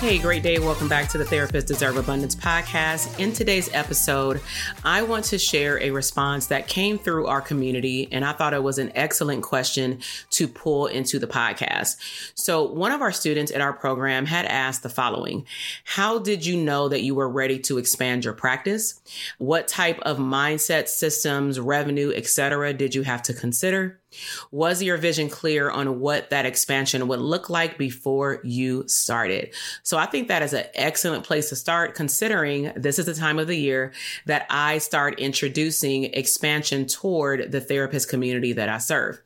Hey, great day. Welcome back to the Therapist Deserve Abundance podcast. In today's episode, I want to share a response that came through our community, and I thought it was an excellent question to pull into the podcast. So, one of our students in our program had asked the following How did you know that you were ready to expand your practice? What type of mindset, systems, revenue, etc., did you have to consider? Was your vision clear on what that expansion would look like before you started? So I think that is an excellent place to start considering this is the time of the year that I start introducing expansion toward the therapist community that I serve.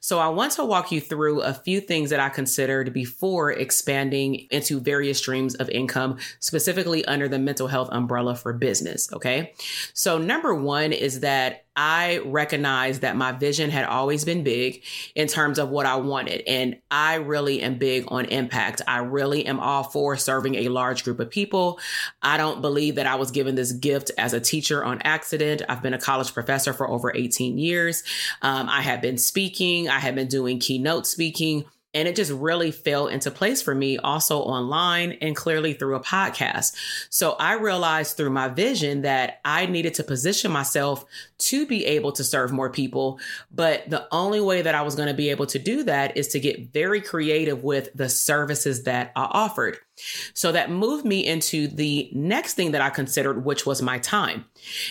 So I want to walk you through a few things that I considered before expanding into various streams of income, specifically under the mental health umbrella for business. Okay. So number one is that I recognize that my vision had always been big in terms of what I wanted. And I really am big on impact. I really am all for serving a large group of people. I don't believe that I was given this gift as a teacher on accident. I've been a college professor for over 18 years. Um, I have been speaking. I have been doing keynote speaking. And it just really fell into place for me also online and clearly through a podcast. So I realized through my vision that I needed to position myself to be able to serve more people. But the only way that I was going to be able to do that is to get very creative with the services that I offered. So that moved me into the next thing that I considered, which was my time.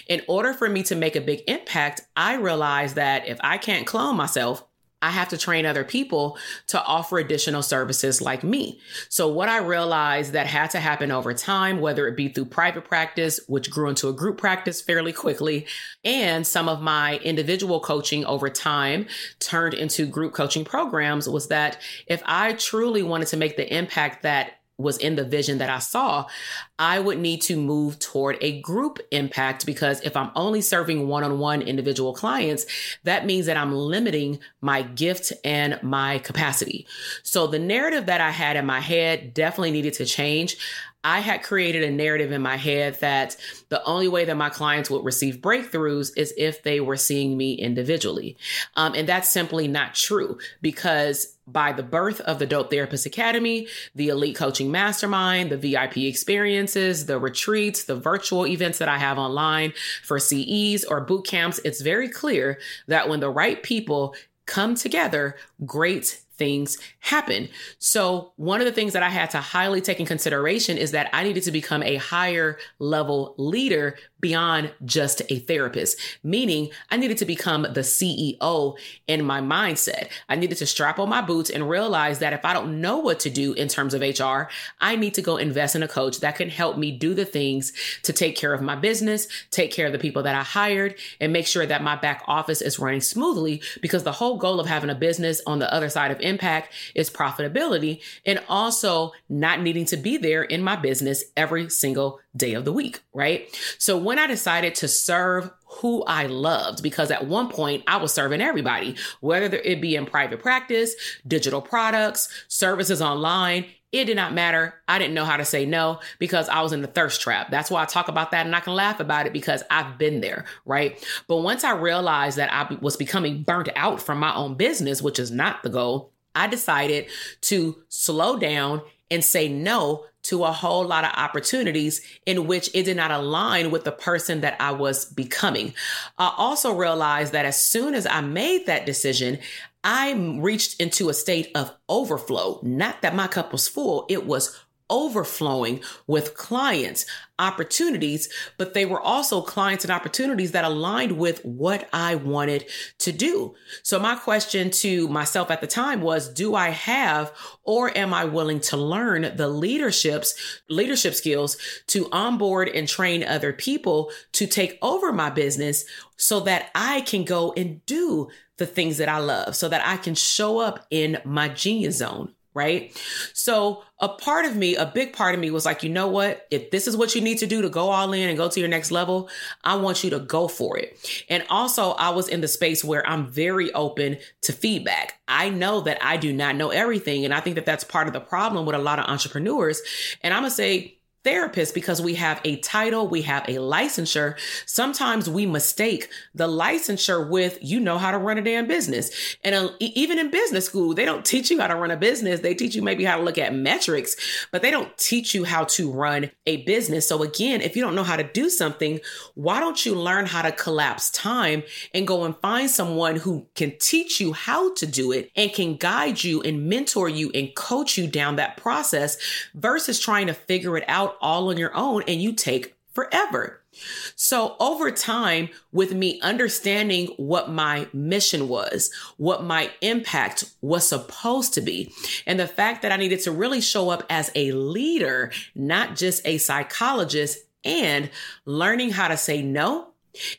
In order for me to make a big impact, I realized that if I can't clone myself, I have to train other people to offer additional services like me. So, what I realized that had to happen over time, whether it be through private practice, which grew into a group practice fairly quickly, and some of my individual coaching over time turned into group coaching programs, was that if I truly wanted to make the impact that was in the vision that I saw, I would need to move toward a group impact because if I'm only serving one on one individual clients, that means that I'm limiting my gift and my capacity. So the narrative that I had in my head definitely needed to change. I had created a narrative in my head that the only way that my clients would receive breakthroughs is if they were seeing me individually. Um, and that's simply not true because by the birth of the Dope Therapist Academy, the Elite Coaching Mastermind, the VIP experiences, the retreats, the virtual events that I have online for CEs or boot camps, it's very clear that when the right people come together, great things happen. So, one of the things that I had to highly take in consideration is that I needed to become a higher level leader beyond just a therapist, meaning I needed to become the CEO in my mindset. I needed to strap on my boots and realize that if I don't know what to do in terms of HR, I need to go invest in a coach that can help me do the things to take care of my business, take care of the people that I hired, and make sure that my back office is running smoothly because the whole goal of having a business on the other side of impact is profitability and also not needing to be there in my business every single day of the week, right? So when I decided to serve who I loved, because at one point I was serving everybody, whether it be in private practice, digital products, services online, it did not matter. I didn't know how to say no because I was in the thirst trap. That's why I talk about that and I can laugh about it because I've been there, right? But once I realized that I was becoming burnt out from my own business, which is not the goal, I decided to slow down and say no to a whole lot of opportunities in which it did not align with the person that I was becoming. I also realized that as soon as I made that decision, I reached into a state of overflow. Not that my cup was full, it was overflowing with clients, opportunities, but they were also clients and opportunities that aligned with what I wanted to do. So my question to myself at the time was, do I have or am I willing to learn the leaderships, leadership skills to onboard and train other people to take over my business so that I can go and do the things that I love so that I can show up in my genius zone right? So a part of me, a big part of me was like, you know what? If this is what you need to do to go all in and go to your next level, I want you to go for it. And also I was in the space where I'm very open to feedback. I know that I do not know everything. And I think that that's part of the problem with a lot of entrepreneurs. And I'm going to say, therapist because we have a title, we have a licensure. Sometimes we mistake the licensure with you know how to run a damn business. And uh, even in business school, they don't teach you how to run a business. They teach you maybe how to look at metrics, but they don't teach you how to run a business. So again, if you don't know how to do something, why don't you learn how to collapse time and go and find someone who can teach you how to do it and can guide you and mentor you and coach you down that process versus trying to figure it out all on your own and you take forever. So over time, with me understanding what my mission was, what my impact was supposed to be, and the fact that I needed to really show up as a leader, not just a psychologist, and learning how to say no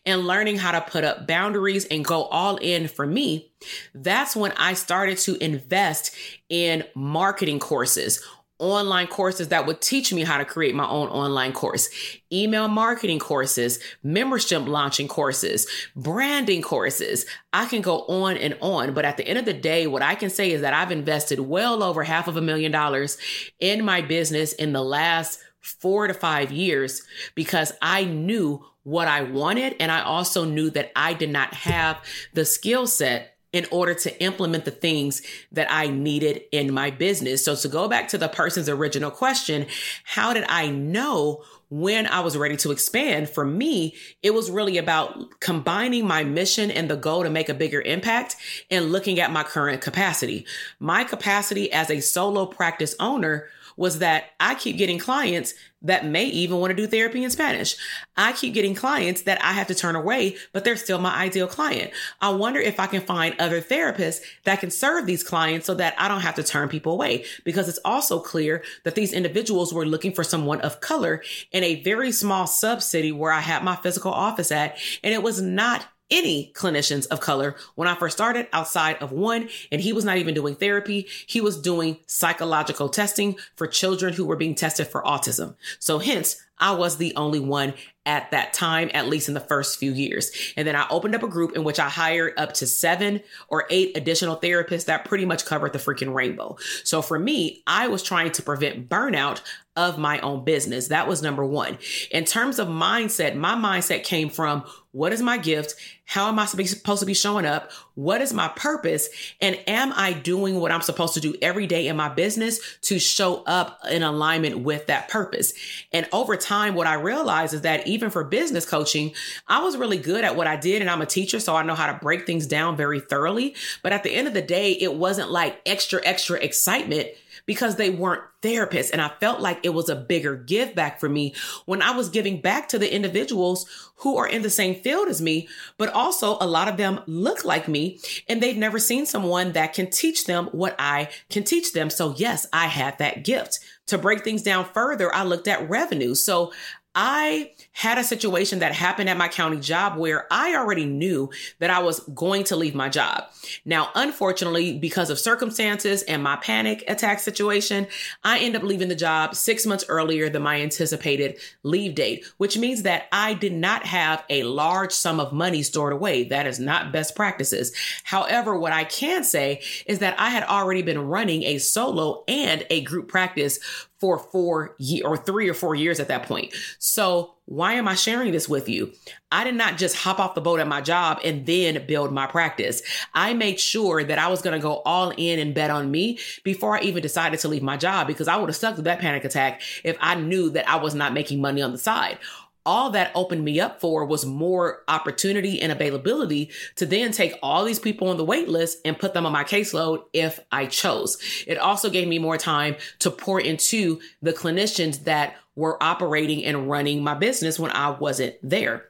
and learning how to put up boundaries and go all in for me, that's when I started to invest in marketing courses online courses that would teach me how to create my own online course, email marketing courses, membership launching courses, branding courses. I can go on and on. But at the end of the day, what I can say is that I've invested well over half of a million dollars in my business in the last four to five years because I knew what I wanted. And I also knew that I did not have the skill set in order to implement the things that I needed in my business. So to go back to the person's original question, how did I know when I was ready to expand, for me, it was really about combining my mission and the goal to make a bigger impact and looking at my current capacity. My capacity as a solo practice owner was that I keep getting clients that may even want to do therapy in Spanish. I keep getting clients that I have to turn away, but they're still my ideal client. I wonder if I can find other therapists that can serve these clients so that I don't have to turn people away because it's also clear that these individuals were looking for someone of color in a very small sub city where I had my physical office at. And it was not any clinicians of color when I first started outside of one, and he was not even doing therapy. He was doing psychological testing for children who were being tested for autism. So hence, I was the only one at that time, at least in the first few years. And then I opened up a group in which I hired up to seven or eight additional therapists that pretty much covered the freaking rainbow. So for me, I was trying to prevent burnout of my own business. That was number one. In terms of mindset, my mindset came from what is my gift? How am I supposed to be showing up? What is my purpose? And am I doing what I'm supposed to do every day in my business to show up in alignment with that purpose? And over time, what I realized is that even for business coaching, I was really good at what I did. And I'm a teacher, so I know how to break things down very thoroughly. But at the end of the day, it wasn't like extra, extra excitement because they weren't therapists. And I felt like it was a bigger give back for me when I was giving back to the individuals who are in the same field as me, but also a lot of them look like me and they've never seen someone that can teach them what I can teach them. So yes, I had that gift. To break things down further, I looked at revenue. So I had a situation that happened at my county job where I already knew that I was going to leave my job. Now, unfortunately, because of circumstances and my panic attack situation, I end up leaving the job six months earlier than my anticipated leave date, which means that I did not have a large sum of money stored away. That is not best practices. However, what I can say is that I had already been running a solo and a group practice for four year or three or four years at that point. So why am I sharing this with you? I did not just hop off the boat at my job and then build my practice. I made sure that I was going to go all in and bet on me before I even decided to leave my job because I would have stuck with that panic attack if I knew that I was not making money on the side all that opened me up for was more opportunity and availability to then take all these people on the wait list and put them on my caseload if I chose. It also gave me more time to pour into the clinicians that were operating and running my business when I wasn't there.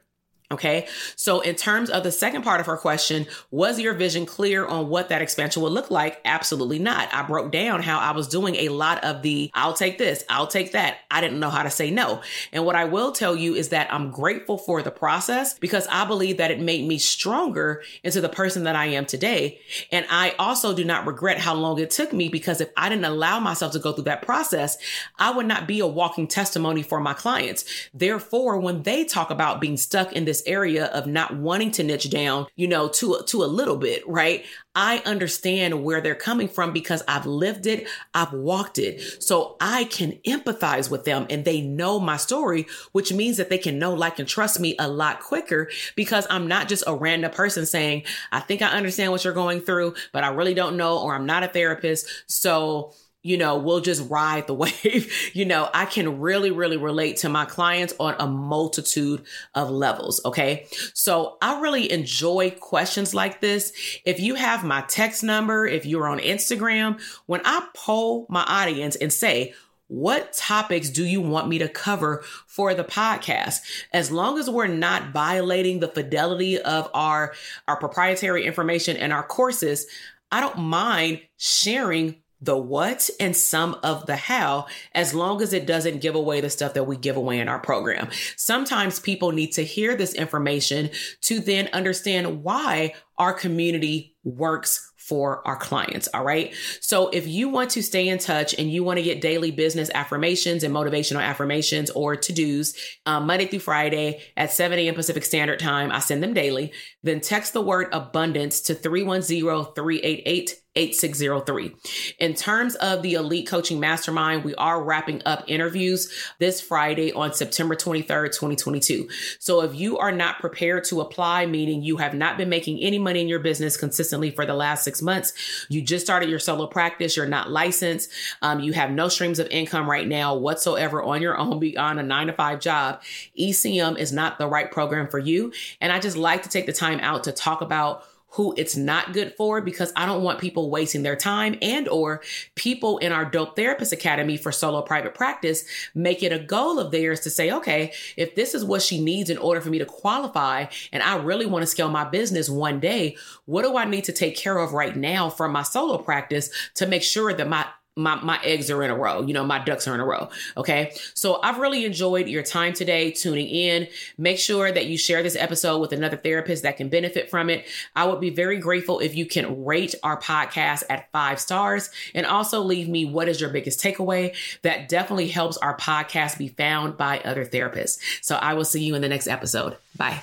Okay. So in terms of the second part of her question, was your vision clear on what that expansion would look like? Absolutely not. I broke down how I was doing a lot of the, I'll take this, I'll take that. I didn't know how to say no. And what I will tell you is that I'm grateful for the process because I believe that it made me stronger into the person that I am today. And I also do not regret how long it took me because if I didn't allow myself to go through that process, I would not be a walking testimony for my clients. Therefore, when they talk about being stuck in this this area of not wanting to niche down, you know, to to a little bit, right? I understand where they're coming from because I've lived it, I've walked it. So I can empathize with them and they know my story, which means that they can know, like, and trust me a lot quicker because I'm not just a random person saying, I think I understand what you're going through, but I really don't know, or I'm not a therapist. So you know, we'll just ride the wave. you know, I can really, really relate to my clients on a multitude of levels. Okay. So I really enjoy questions like this. If you have my text number, if you're on Instagram, when I poll my audience and say, what topics do you want me to cover for the podcast? As long as we're not violating the fidelity of our, our proprietary information and our courses, I don't mind sharing the what and some of the how, as long as it doesn't give away the stuff that we give away in our program. Sometimes people need to hear this information to then understand why our community works for our clients. All right. So if you want to stay in touch and you want to get daily business affirmations and motivational affirmations or to dos um, Monday through Friday at 7 a.m. Pacific Standard Time, I send them daily. Then text the word abundance to 310 388 8603. In terms of the Elite Coaching Mastermind, we are wrapping up interviews this Friday on September 23rd, 2022. So if you are not prepared to apply, meaning you have not been making any money in your business consistently for the last six months, you just started your solo practice, you're not licensed, um, you have no streams of income right now whatsoever on your own beyond a nine to five job, ECM is not the right program for you. And I just like to take the time out to talk about who it's not good for because I don't want people wasting their time and or people in our dope therapist academy for solo private practice make it a goal of theirs to say, okay, if this is what she needs in order for me to qualify and I really want to scale my business one day, what do I need to take care of right now for my solo practice to make sure that my my, my eggs are in a row. You know, my ducks are in a row. Okay. So I've really enjoyed your time today tuning in. Make sure that you share this episode with another therapist that can benefit from it. I would be very grateful if you can rate our podcast at five stars and also leave me what is your biggest takeaway. That definitely helps our podcast be found by other therapists. So I will see you in the next episode. Bye.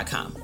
gmail.com.